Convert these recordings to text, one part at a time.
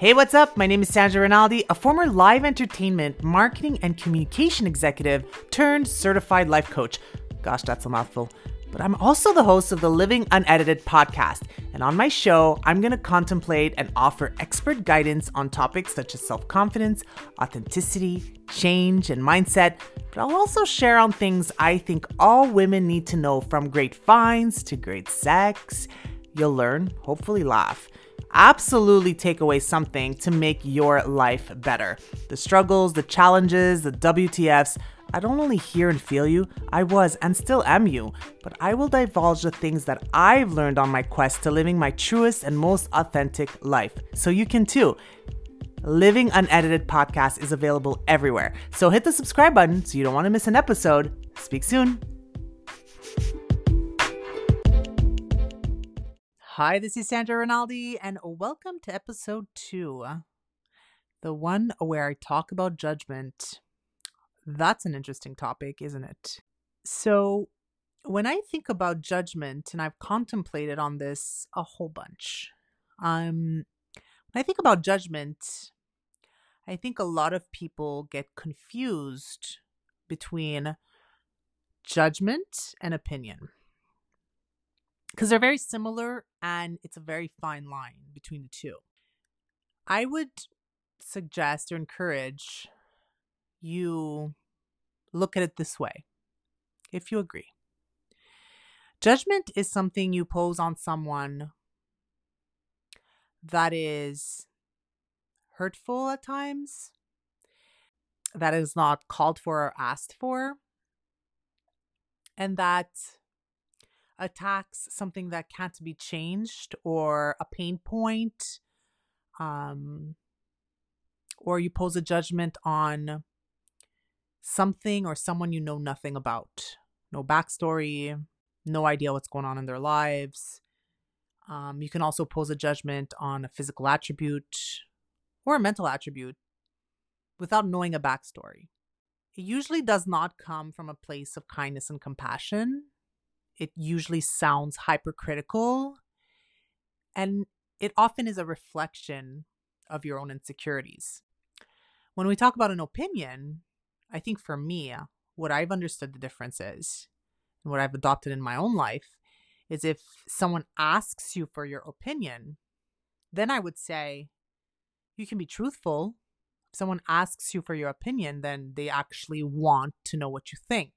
Hey, what's up? My name is Sandra Rinaldi, a former live entertainment, marketing, and communication executive turned certified life coach. Gosh, that's a mouthful. But I'm also the host of the Living Unedited podcast. And on my show, I'm going to contemplate and offer expert guidance on topics such as self confidence, authenticity, change, and mindset. But I'll also share on things I think all women need to know from great finds to great sex. You'll learn, hopefully, laugh absolutely take away something to make your life better. The struggles, the challenges, the WTFs. I don't only hear and feel you, I was and still am you, but I will divulge the things that I've learned on my quest to living my truest and most authentic life. So you can too. Living Unedited podcast is available everywhere. So hit the subscribe button so you don't want to miss an episode. Speak soon. Hi, this is Sandra Rinaldi, and welcome to episode two, the one where I talk about judgment. That's an interesting topic, isn't it? So, when I think about judgment, and I've contemplated on this a whole bunch, um, when I think about judgment, I think a lot of people get confused between judgment and opinion because they're very similar and it's a very fine line between the two. I would suggest or encourage you look at it this way if you agree. Judgment is something you pose on someone that is hurtful at times, that is not called for or asked for, and that attacks something that can't be changed or a pain point um or you pose a judgment on something or someone you know nothing about. No backstory no idea what's going on in their lives. Um, you can also pose a judgment on a physical attribute or a mental attribute without knowing a backstory. It usually does not come from a place of kindness and compassion it usually sounds hypercritical and it often is a reflection of your own insecurities. When we talk about an opinion, I think for me, uh, what I've understood the difference is, and what I've adopted in my own life, is if someone asks you for your opinion, then I would say you can be truthful. If someone asks you for your opinion, then they actually want to know what you think.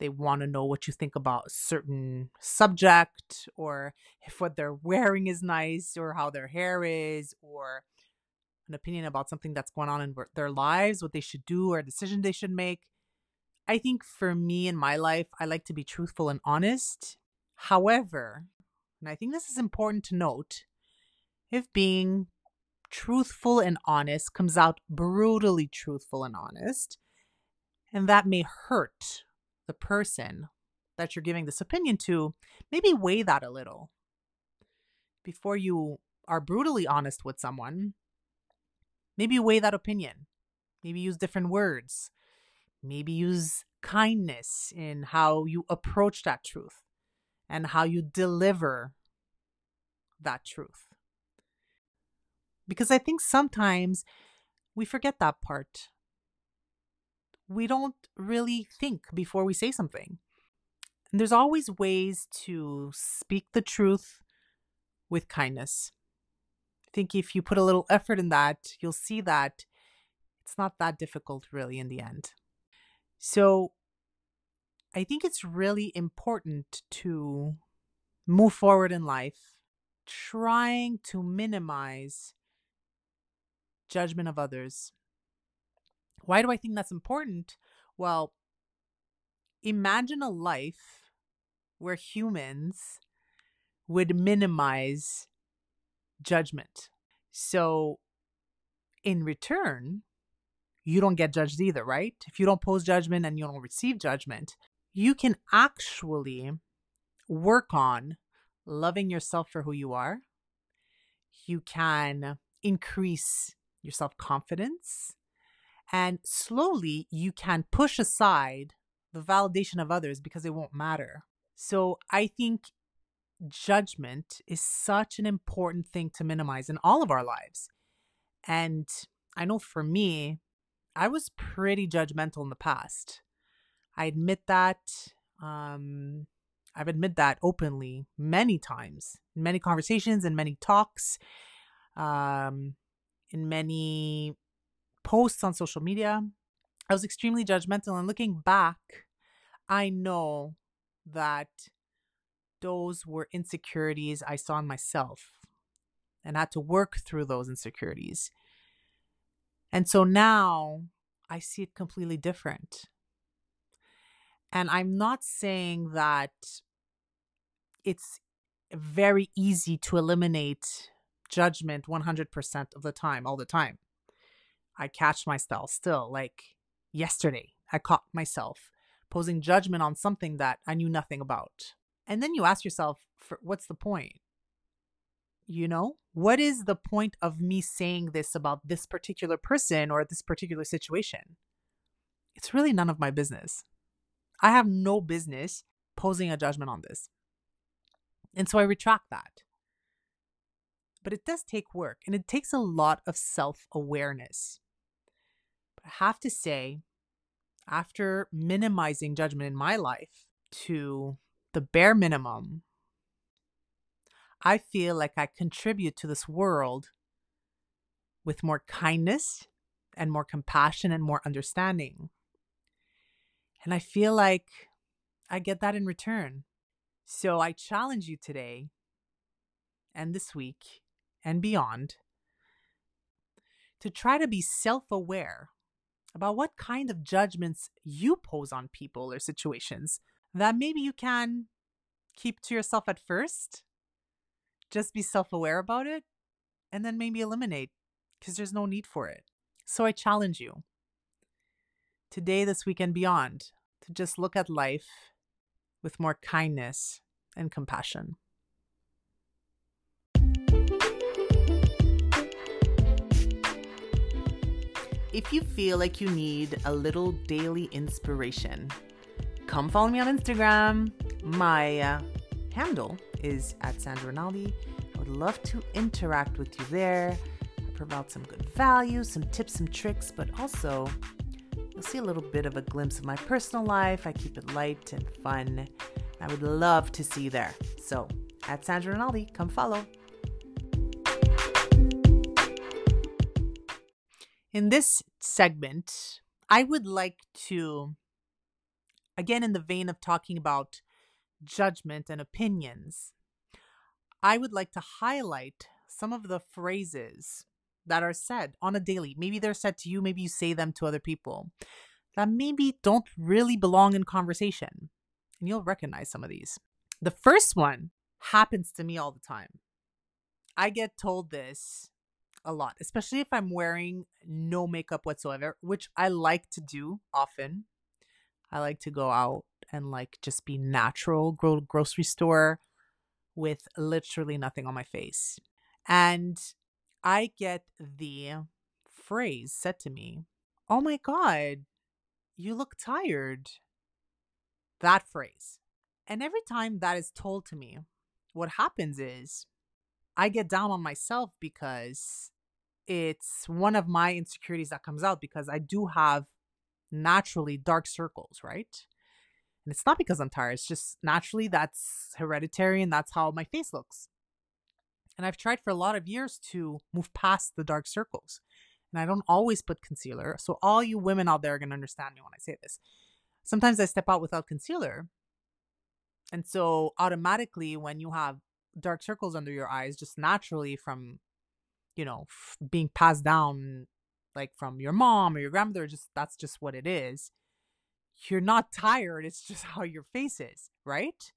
They want to know what you think about a certain subject or if what they're wearing is nice or how their hair is or an opinion about something that's going on in their lives, what they should do or a decision they should make. I think for me in my life, I like to be truthful and honest. However, and I think this is important to note, if being truthful and honest comes out brutally truthful and honest, and that may hurt the person that you're giving this opinion to, maybe weigh that a little before you are brutally honest with someone. Maybe weigh that opinion. Maybe use different words. Maybe use kindness in how you approach that truth and how you deliver that truth. Because I think sometimes we forget that part we don't really think before we say something. And there's always ways to speak the truth with kindness. I think if you put a little effort in that, you'll see that it's not that difficult, really, in the end. So I think it's really important to move forward in life trying to minimize judgment of others why do I think that's important? Well, imagine a life where humans would minimize judgment. So, in return, you don't get judged either, right? If you don't pose judgment and you don't receive judgment, you can actually work on loving yourself for who you are. You can increase your self confidence. And slowly you can push aside the validation of others because it won't matter. So I think judgment is such an important thing to minimize in all of our lives. And I know for me, I was pretty judgmental in the past. I admit that. Um, I've admitted that openly many times, in many conversations in many talks, um, in many posts on social media. I was extremely judgmental. And looking back, I know that those were insecurities I saw in myself and had to work through those insecurities. And so now I see it completely different. And I'm not saying that it's very easy to eliminate judgment 100% of the time, all the time. I catch myself still. Like yesterday, I caught myself posing judgment on something that I knew nothing about. And then you ask yourself, what's the point? You know, what is the point of me saying this about this particular person or this particular situation? It's really none of my business. I have no business posing a judgment on this. And so I retract that. But it does take work and it takes a lot of self awareness. But I have to say, after minimizing judgment in my life to the bare minimum, I feel like I contribute to this world with more kindness and more compassion and more understanding. And I feel like I get that in return. So I challenge you today and this week and beyond to try to be self aware about what kind of judgments you pose on people or situations that maybe you can keep to yourself at first. Just be self aware about it and then maybe eliminate because there's no need for it. So I challenge you today, this week, and beyond to just look at life with more kindness and compassion. If you feel like you need a little daily inspiration, come follow me on Instagram. My uh, handle is at Sandra Rinaldi. I would love to interact with you there. I provide some good value, some tips, some tricks, but also you'll see a little bit of a glimpse of my personal life. I keep it light and fun. I would love to see you there. So, at Sandra Rinaldi, come follow. In this segment, I would like to, again, in the vein of talking about judgment and opinions, I would like to highlight some of the phrases that are said on a daily. Maybe they're said to you, maybe you say them to other people that maybe don't really belong in conversation. And you'll recognize some of these. The first one happens to me all the time. I get told this a lot, especially if I'm wearing no makeup whatsoever, which I like to do often. I like to go out and like just be natural, go grocery store with literally nothing on my face. And I get the phrase said to me, Oh my God, you look tired. That phrase. And every time that is told to me, what happens is I get down on myself because it's one of my insecurities that comes out because I do have naturally dark circles, right? And it's not because I'm tired, it's just naturally that's hereditary and that's how my face looks. And I've tried for a lot of years to move past the dark circles. And I don't always put concealer. So, all you women out there are going to understand me when I say this. Sometimes I step out without concealer. And so, automatically, when you have dark circles under your eyes just naturally from you know f- being passed down like from your mom or your grandmother just that's just what it is. You're not tired it's just how your face is right?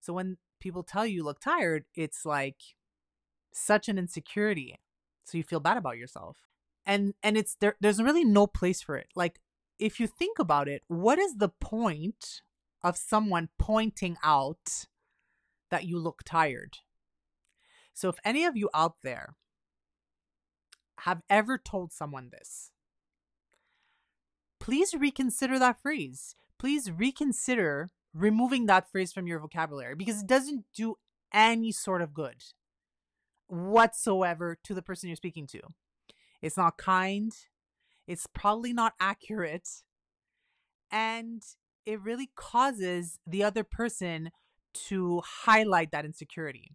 So when people tell you, look tired it's like such an insecurity so you feel bad about yourself. And and it's there there's really no place for it. Like if you think about it what is the point of someone pointing out that you look tired. So, if any of you out there have ever told someone this, please reconsider that phrase. Please reconsider removing that phrase from your vocabulary because it doesn't do any sort of good whatsoever to the person you're speaking to. It's not kind. It's probably not accurate. And it really causes the other person to highlight that insecurity.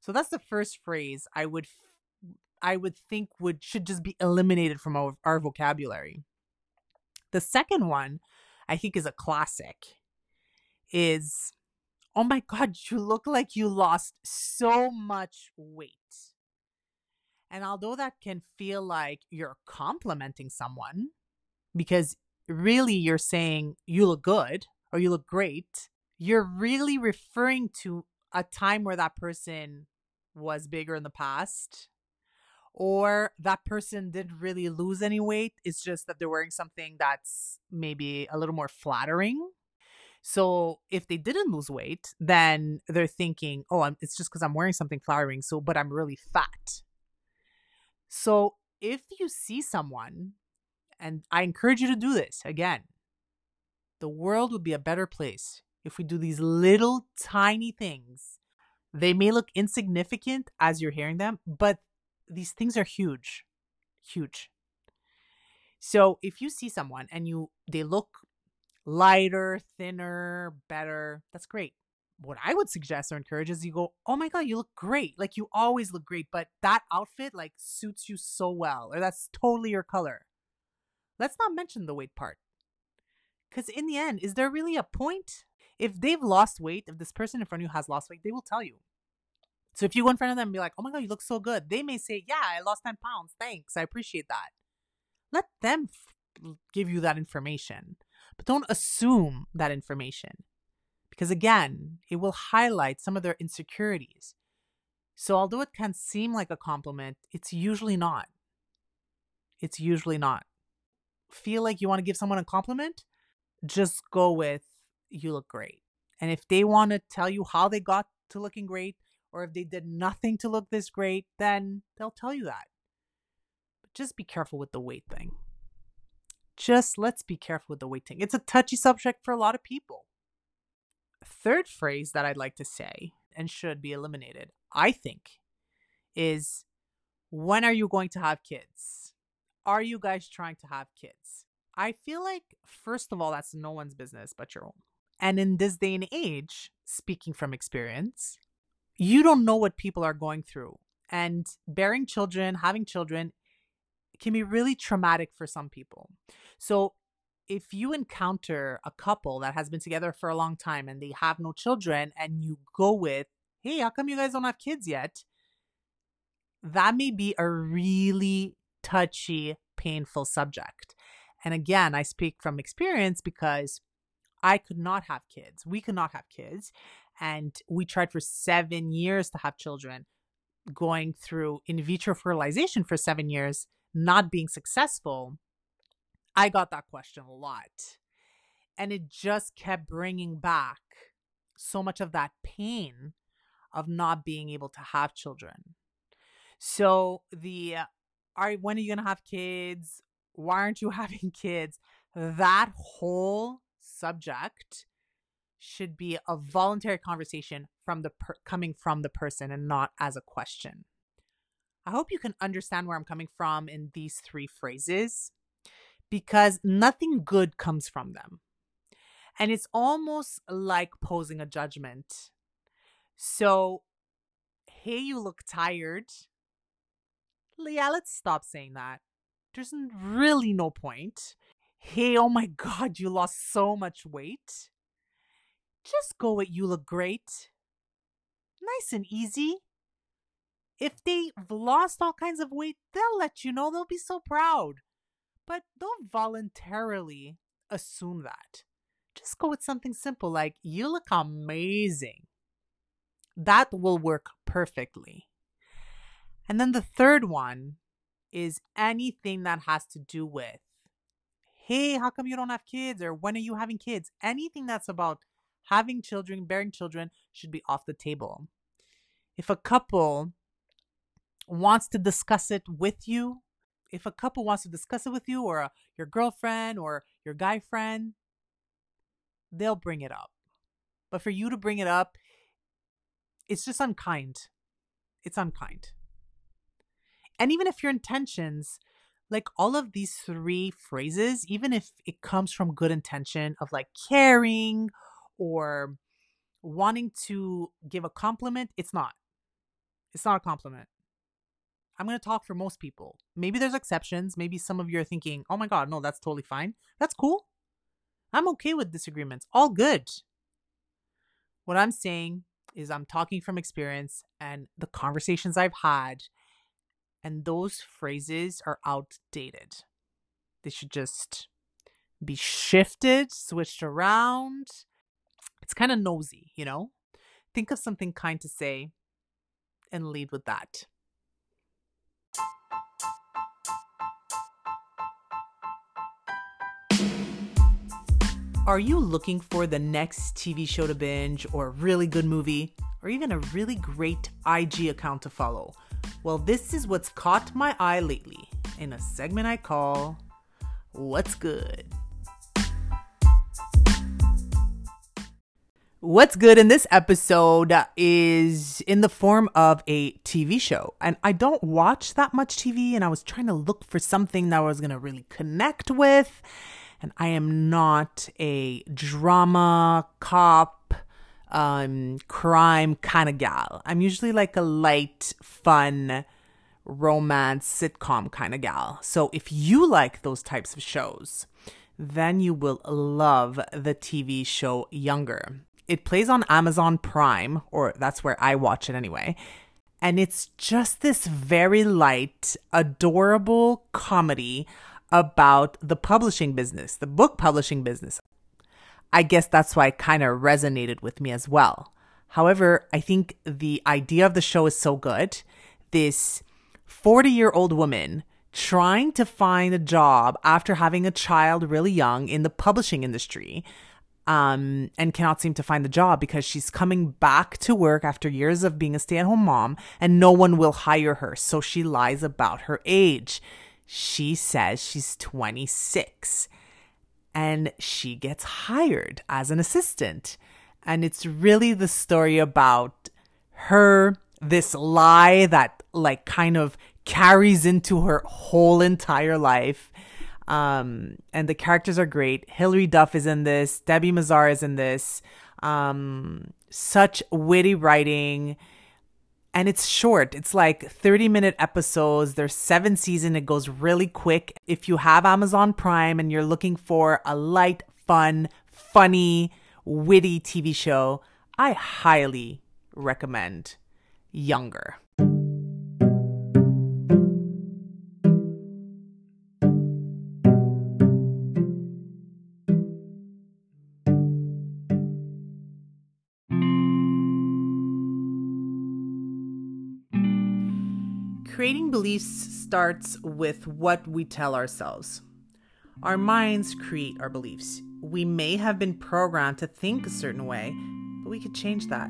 So that's the first phrase I would I would think would should just be eliminated from our, our vocabulary. The second one, I think is a classic is oh my god, you look like you lost so much weight. And although that can feel like you're complimenting someone because really you're saying you look good or you look great, you're really referring to a time where that person was bigger in the past or that person didn't really lose any weight. It's just that they're wearing something that's maybe a little more flattering. So if they didn't lose weight, then they're thinking, oh, I'm, it's just because I'm wearing something flattering. So, but I'm really fat. So if you see someone, and I encourage you to do this again, the world would be a better place if we do these little tiny things. They may look insignificant as you're hearing them, but these things are huge. Huge. So if you see someone and you they look lighter, thinner, better, that's great. What I would suggest or encourage is you go, "Oh my god, you look great. Like you always look great, but that outfit like suits you so well or that's totally your color." Let's not mention the weight part. Cuz in the end, is there really a point? If they've lost weight, if this person in front of you has lost weight, they will tell you. So if you go in front of them and be like, oh my God, you look so good, they may say, yeah, I lost 10 pounds. Thanks. I appreciate that. Let them f- give you that information, but don't assume that information because again, it will highlight some of their insecurities. So although it can seem like a compliment, it's usually not. It's usually not. Feel like you want to give someone a compliment? Just go with, you look great. And if they want to tell you how they got to looking great, or if they did nothing to look this great, then they'll tell you that. But just be careful with the weight thing. Just let's be careful with the weight thing. It's a touchy subject for a lot of people. Third phrase that I'd like to say and should be eliminated, I think, is when are you going to have kids? Are you guys trying to have kids? I feel like, first of all, that's no one's business but your own. And in this day and age, speaking from experience, you don't know what people are going through. And bearing children, having children can be really traumatic for some people. So if you encounter a couple that has been together for a long time and they have no children and you go with, hey, how come you guys don't have kids yet? That may be a really touchy, painful subject. And again, I speak from experience because I could not have kids. We could not have kids. And we tried for seven years to have children, going through in vitro fertilization for seven years, not being successful. I got that question a lot. And it just kept bringing back so much of that pain of not being able to have children. So the uh, are when are you gonna have kids? Why aren't you having kids? That whole subject should be a voluntary conversation from the per- coming from the person and not as a question. I hope you can understand where I'm coming from in these three phrases because nothing good comes from them. And it's almost like posing a judgment. So, hey, you look tired. Yeah, let's stop saying that. There's really no point. Hey, oh my God, you lost so much weight. Just go it, you look great. Nice and easy. If they've lost all kinds of weight, they'll let you know. They'll be so proud. But don't voluntarily assume that. Just go with something simple like, you look amazing. That will work perfectly. And then the third one is anything that has to do with, hey, how come you don't have kids? Or when are you having kids? Anything that's about having children, bearing children should be off the table. If a couple wants to discuss it with you, if a couple wants to discuss it with you or a, your girlfriend or your guy friend, they'll bring it up. But for you to bring it up, it's just unkind. It's unkind. And even if your intentions, like all of these three phrases, even if it comes from good intention of like caring or wanting to give a compliment, it's not. It's not a compliment. I'm going to talk for most people. Maybe there's exceptions. Maybe some of you are thinking, oh my God, no, that's totally fine. That's cool. I'm okay with disagreements. All good. What I'm saying is, I'm talking from experience and the conversations I've had, and those phrases are outdated. They should just be shifted, switched around. It's kind of nosy, you know? Think of something kind to say and lead with that. Are you looking for the next TV show to binge, or a really good movie, or even a really great IG account to follow? Well, this is what's caught my eye lately in a segment I call What's Good. What's good in this episode is in the form of a TV show. And I don't watch that much TV, and I was trying to look for something that I was going to really connect with and I am not a drama, cop, um, crime kind of gal. I'm usually like a light, fun, romance, sitcom kind of gal. So if you like those types of shows, then you will love the TV show Younger. It plays on Amazon Prime, or that's where I watch it anyway. And it's just this very light, adorable comedy about the publishing business, the book publishing business. I guess that's why it kind of resonated with me as well. However, I think the idea of the show is so good. This 40 year old woman trying to find a job after having a child really young in the publishing industry um, and cannot seem to find the job because she's coming back to work after years of being a stay at home mom and no one will hire her. So she lies about her age. She says she's 26 and she gets hired as an assistant. And it's really the story about her, this lie that like kind of carries into her whole entire life. Um, and the characters are great. Hilary Duff is in this, Debi Mazar is in this. Um, such witty writing and it's short. It's like 30 minute episodes. There's seven season. It goes really quick. If you have Amazon Prime and you're looking for a light, fun, funny, witty TV show, I highly recommend Younger. Creating beliefs starts with what we tell ourselves. Our minds create our beliefs. We may have been programmed to think a certain way, but we could change that.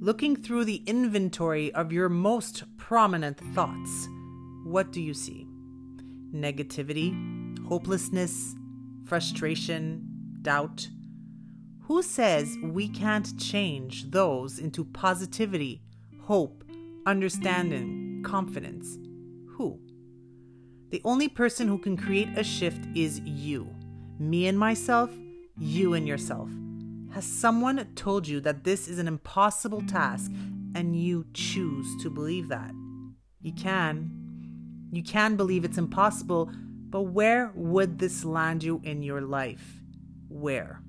Looking through the inventory of your most prominent thoughts, what do you see? Negativity, hopelessness, frustration, doubt. Who says we can't change those into positivity, hope, understanding, confidence. Who? The only person who can create a shift is you. Me and myself, you and yourself. Has someone told you that this is an impossible task and you choose to believe that? You can. You can believe it's impossible, but where would this land you in your life? Where?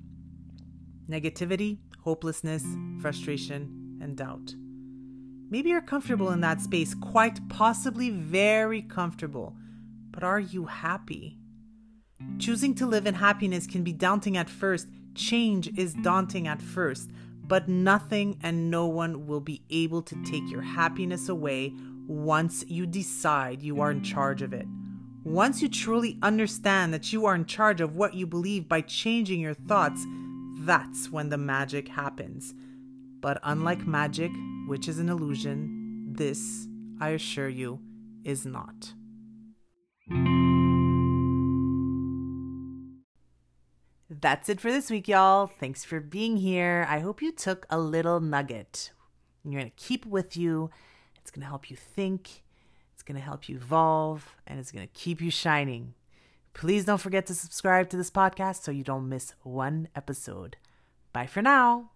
Negativity, hopelessness, frustration, and doubt. Maybe you're comfortable in that space, quite possibly very comfortable. But are you happy? Choosing to live in happiness can be daunting at first. Change is daunting at first. But nothing and no one will be able to take your happiness away once you decide you are in charge of it. Once you truly understand that you are in charge of what you believe by changing your thoughts, that's when the magic happens. But unlike magic, which is an illusion, this, I assure you, is not. That's it for this week, y'all. Thanks for being here. I hope you took a little nugget. And you're going to keep it with you. It's going to help you think. It's going to help you evolve and it's going to keep you shining. Please don't forget to subscribe to this podcast so you don't miss one episode. Bye for now.